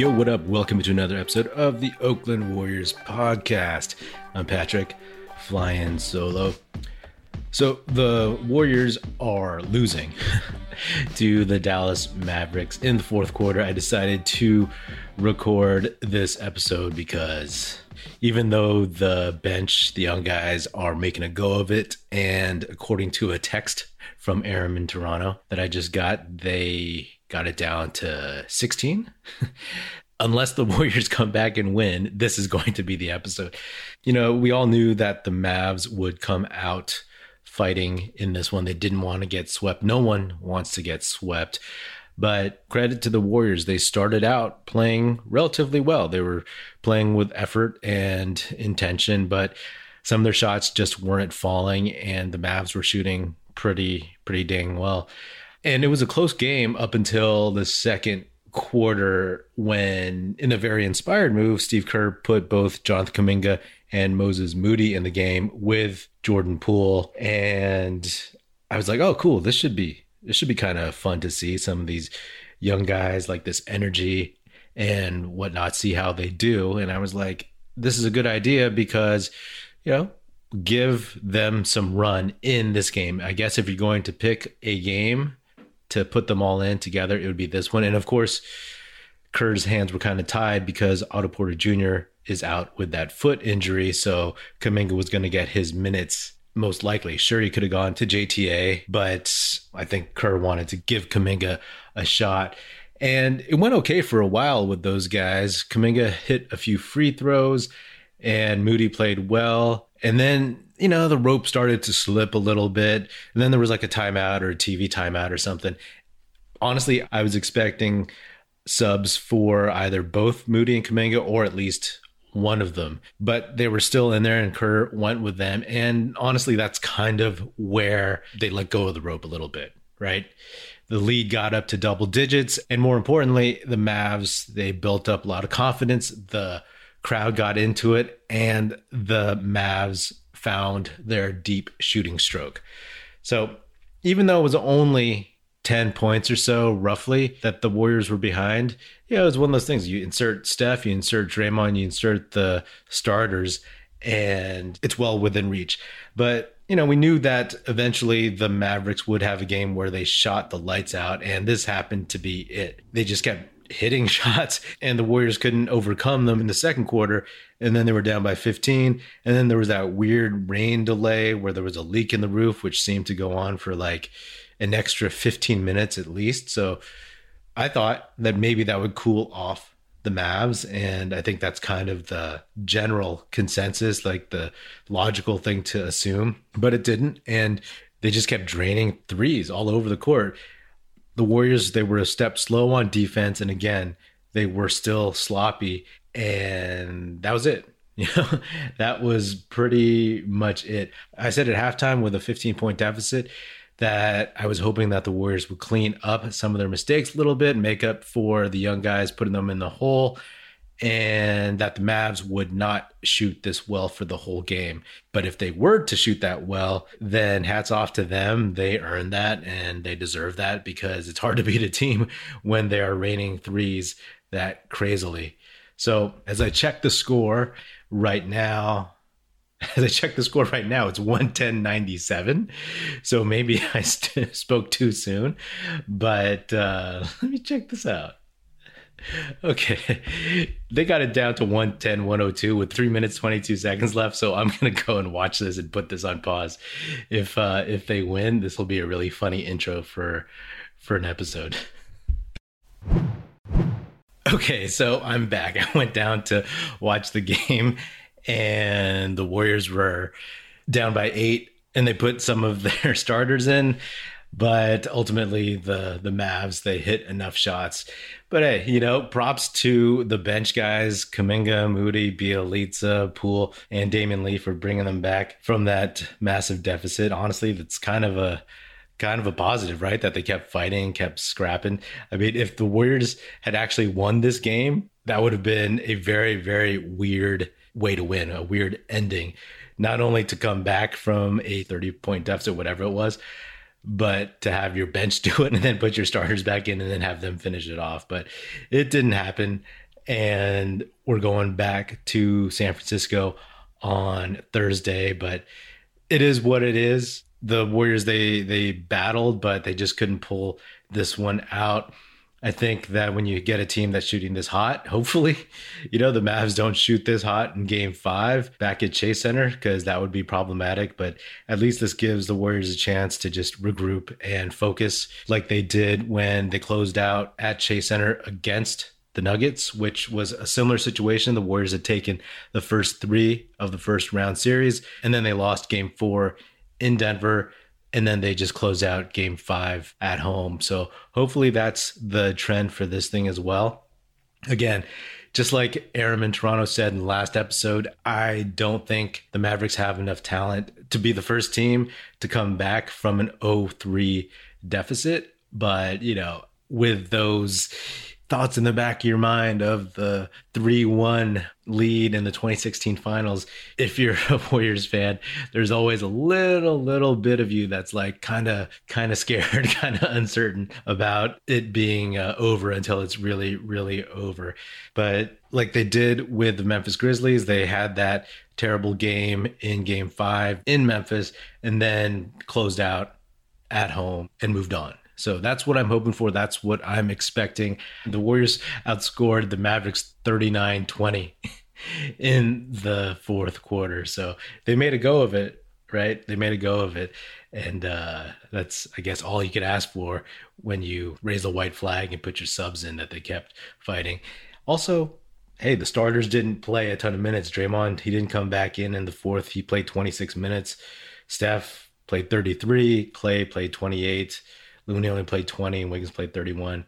Yo, what up? Welcome to another episode of the Oakland Warriors podcast. I'm Patrick, flying solo. So, the Warriors are losing to the Dallas Mavericks in the fourth quarter. I decided to record this episode because even though the bench, the young guys are making a go of it, and according to a text from Aaron in Toronto that I just got, they got it down to 16. Unless the Warriors come back and win, this is going to be the episode. You know, we all knew that the Mavs would come out fighting in this one. They didn't want to get swept. No one wants to get swept. But credit to the Warriors. They started out playing relatively well. They were playing with effort and intention, but some of their shots just weren't falling, and the Mavs were shooting pretty, pretty dang well. And it was a close game up until the second quarter when, in a very inspired move, Steve Kerr put both Jonathan Kuminga and Moses Moody in the game with Jordan Poole. And I was like, oh, cool. This should be this should be kind of fun to see some of these young guys like this energy and whatnot, see how they do. And I was like, this is a good idea because, you know, give them some run in this game. I guess if you're going to pick a game to put them all in together, it would be this one. And of course, Kerr's hands were kind of tied because Otto Porter Jr. is out with that foot injury. So Kuminga was going to get his minutes most likely. Sure, he could have gone to JTA, but I think Kerr wanted to give Kuminga a shot. And it went okay for a while with those guys. Kuminga hit a few free throws and Moody played well. And then, you know, the rope started to slip a little bit. And then there was like a timeout or a TV timeout or something. Honestly, I was expecting subs for either both Moody and Kuminga or at least one of them, but they were still in there and Kerr went with them. And honestly, that's kind of where they let go of the rope a little bit, right? The lead got up to double digits. And more importantly, the Mavs, they built up a lot of confidence. The crowd got into it, and the Mavs found their deep shooting stroke. So even though it was only 10 points or so, roughly, that the Warriors were behind, yeah, it was one of those things. You insert Steph, you insert Draymond, you insert the starters, and it's well within reach. But, you know, we knew that eventually the Mavericks would have a game where they shot the lights out, and this happened to be it. They just kept hitting shots, and the Warriors couldn't overcome them in the second quarter. And then they were down by 15. And then there was that weird rain delay where there was a leak in the roof, which seemed to go on for like, an extra 15 minutes at least. So I thought that maybe that would cool off the Mavs. And I think that's kind of the general consensus, like the logical thing to assume, but it didn't. And they just kept draining threes all over the court. The Warriors, they were a step slow on defense. And again, they were still sloppy. And that was it. You know, that was pretty much it. I said at halftime with a 15 point deficit, that I was hoping that the Warriors would clean up some of their mistakes a little bit, make up for the young guys putting them in the hole, and that the Mavs would not shoot this well for the whole game. But if they were to shoot that well, then hats off to them. They earned that and they deserve that because it's hard to beat a team when they are raining threes that crazily. So as I check the score right now, as I check the score right now, it's 110.97. So maybe I st- spoke too soon, but uh, let me check this out. Okay, they got it down to 110, 102 with three minutes, 22 seconds left. So I'm going to go and watch this and put this on pause. If, uh, if they win, this will be a really funny intro for, for an episode. Okay, so I'm back. I went down to watch the game and the Warriors were down by eight, and they put some of their starters in. But ultimately, the the Mavs they hit enough shots. But hey, you know, props to the bench guys: Kuminga, Moody, Bjelica, Poole, and Damion Lee for bringing them back from that massive deficit. Honestly, that's kind of a kind of a positive, right? That they kept fighting, kept scrapping. I mean, if the Warriors had actually won this game, that would have been a very, very weird way to win, a weird ending. Not only to come back from a 30 point deficit, whatever it was, but to have your bench do it and then put your starters back in and then have them finish it off. But it didn't happen. and we're going back to San Francisco on Thursday. But it is what it is. The Warriors they they battled, but they just couldn't pull this one out. I think that when you get a team that's shooting this hot, hopefully, you know, the Mavs don't shoot this hot in game five back at Chase Center because that would be problematic. But at least this gives the Warriors a chance to just regroup and focus like they did when they closed out at Chase Center against the Nuggets, which was a similar situation. The Warriors had taken the first three of the first round series, and then they lost game four in Denver and then they just close out game five at home. So hopefully that's the trend for this thing as well. Again, just like Aram in Toronto said in the last episode, I don't think the Mavericks have enough talent to be the first team to come back from an 0-3 deficit. But, you know, with those thoughts in the back of your mind of the 3-1 lead in the 2016 finals. If you're a warriors fan there's always a little little bit of you that's like kind of kind of scared kind of uncertain about it being uh, over until it's really really over. But like they did with the memphis grizzlies they had that terrible game in game five in memphis and then closed out at home and moved on so that's what I'm hoping for. That's what I'm expecting. The Warriors outscored the Mavericks 39 20 in the fourth quarter. So they made a go of it, right? They made a go of it. And uh, that's, I guess, all you could ask for when you raise the white flag and put your subs in that they kept fighting. Also, hey, the starters didn't play a ton of minutes. Draymond, he didn't come back in in the fourth. He played 26 minutes. Steph played 33. Klay played 28. Looney only played 20 and Wiggins played 31.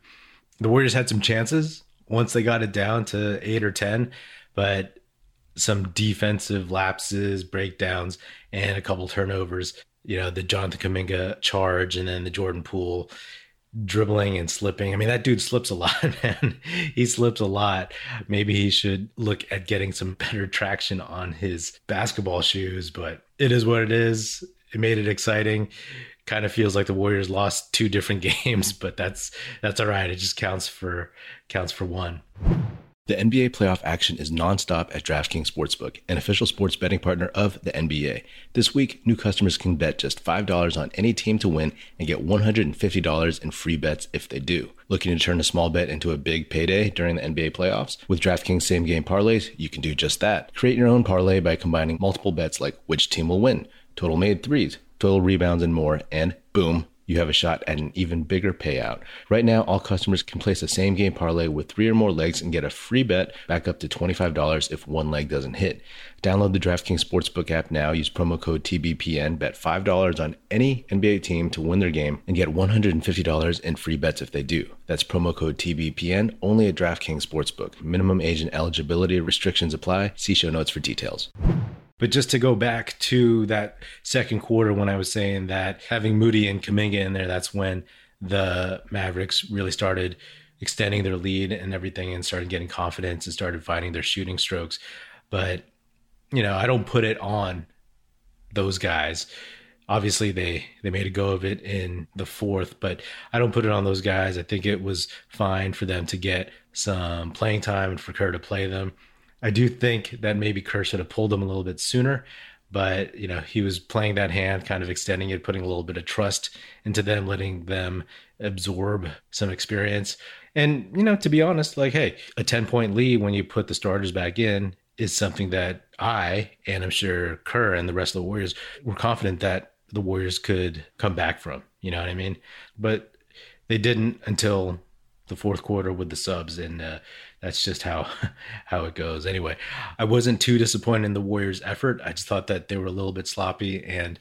The Warriors had some chances once they got it down to eight or 10, but some defensive lapses, breakdowns, and a couple turnovers. You know, the Jonathan Kuminga charge and then the Jordan Poole dribbling and slipping. I mean, that dude slips a lot, man. he slips a lot. Maybe he should look at getting some better traction on his basketball shoes, but it is what it is. It made it exciting kind of feels like the Warriors lost two different games, but that's that's all right. It just counts for counts for one. The NBA playoff action is nonstop at DraftKings Sportsbook, an official sports betting partner of the NBA. This week, new customers can bet just $5 on any team to win and get $150 in free bets if they do. Looking to turn a small bet into a big payday during the NBA playoffs? With DraftKings same game parlays, you can do just that. Create your own parlay by combining multiple bets like which team will win, total made threes, total rebounds, and more, and boom, you have a shot at an even bigger payout. Right now, all customers can place a same game parlay with three or more legs and get a free bet back up to $25 if one leg doesn't hit. Download the DraftKings Sportsbook app now. Use promo code TBPN. Bet $5 on any NBA team to win their game and get $150 in free bets if they do. That's promo code TBPN only at DraftKings Sportsbook. Minimum age and eligibility restrictions apply. See show notes for details. But just to go back to that second quarter when I was saying that having Moody and Kuminga in there, that's when the Mavericks really started extending their lead and everything and started getting confidence and started finding their shooting strokes. But, you know, I don't put it on those guys. Obviously they they made a go of it in the fourth, but I don't put it on those guys. I think it was fine for them to get some playing time and for Kerr to play them. I do think that maybe Kerr should have pulled him a little bit sooner, but you know he was playing that hand, kind of extending it, putting a little bit of trust into them, letting them absorb some experience. And you know, to be honest, like hey, a ten point lead when you put the starters back in is something that I and I'm sure Kerr and the rest of the Warriors were confident that the Warriors could come back from. You know what I mean? But they didn't until the fourth quarter with the subs, and uh, that's just how how it goes. Anyway, I wasn't too disappointed in the Warriors' effort. I just thought that they were a little bit sloppy, and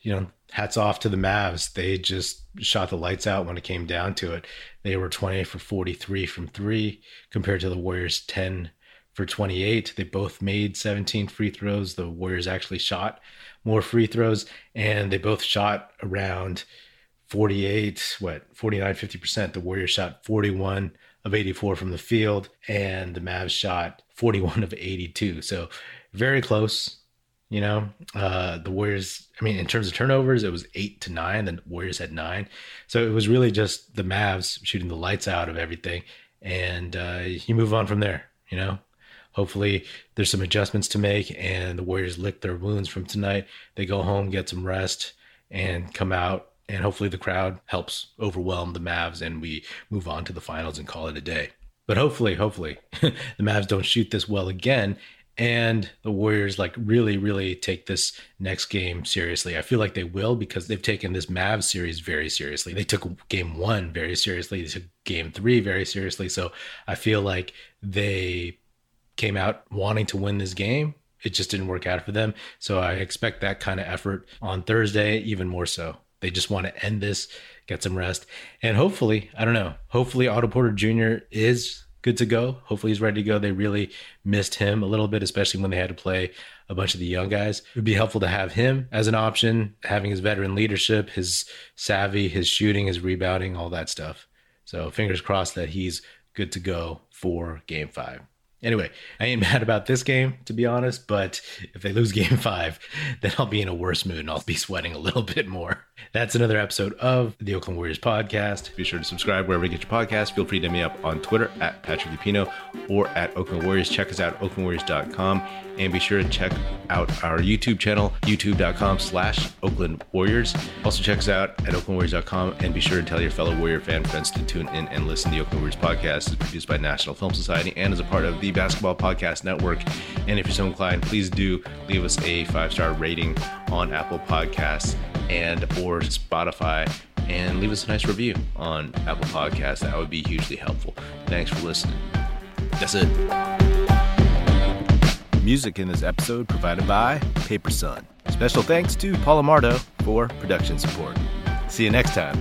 you know, hats off to the Mavs. They just shot the lights out when it came down to it. They were 20 for 43 from three, compared to the Warriors 10 for 28. They both made 17 free throws. The Warriors actually shot more free throws, and they both shot around 48, what, 49, 50%. The Warriors shot 41 of 84 from the field, and the Mavs shot 41 of 82. So very close. You know, uh, the Warriors, I mean, in terms of turnovers, it was eight to nine. The Warriors had nine. So it was really just the Mavs shooting the lights out of everything. And uh, you move on from there. You know, hopefully there's some adjustments to make, and the Warriors lick their wounds from tonight. They go home, get some rest, and come out. And hopefully the crowd helps overwhelm the Mavs, and we move on to the finals and call it a day. But hopefully, hopefully, the Mavs don't shoot this well again, and the Warriors like really, really take this next game seriously. I feel like they will because they've taken this Mavs series very seriously. They took game one very seriously. They took game three very seriously. So I feel like they came out wanting to win this game. It just didn't work out for them. So I expect that kind of effort on Thursday, even more so. They just want to end this, get some rest, and hopefully, I don't know, hopefully Otto Porter Jr. is good to go. Hopefully he's ready to go. They really missed him a little bit, especially when they had to play a bunch of the young guys. It would be helpful to have him as an option, having his veteran leadership, his savvy, his shooting, his rebounding, all that stuff. So fingers crossed that he's good to go for game five. Anyway, I ain't mad about this game, to be honest, but if they lose game five, then I'll be in a worse mood and I'll be sweating a little bit more. That's another episode of the Oakland Warriors podcast. Be sure to subscribe wherever you get your podcast. Feel free to hit me up on Twitter at Patrick Lupino or at Oakland Warriors. Check us out, at oaklandwarriors.com. And be sure to check out our YouTube channel, youtube.com slash Oakland Warriors. Also check us out at oaklandwarriors.com and be sure to tell your fellow Warrior fan friends to tune in and listen to the Oakland Warriors podcast. It's produced by National Film Society and is a part of the Basketball Podcast Network. And if you're so inclined, please do leave us a five-star rating on Apple Podcasts and or Spotify and leave us a nice review on Apple Podcasts. That would be hugely helpful. Thanks for listening. That's it. Music in this episode provided by Paper Sun. Special thanks to Paul Amardo for production support. See you next time.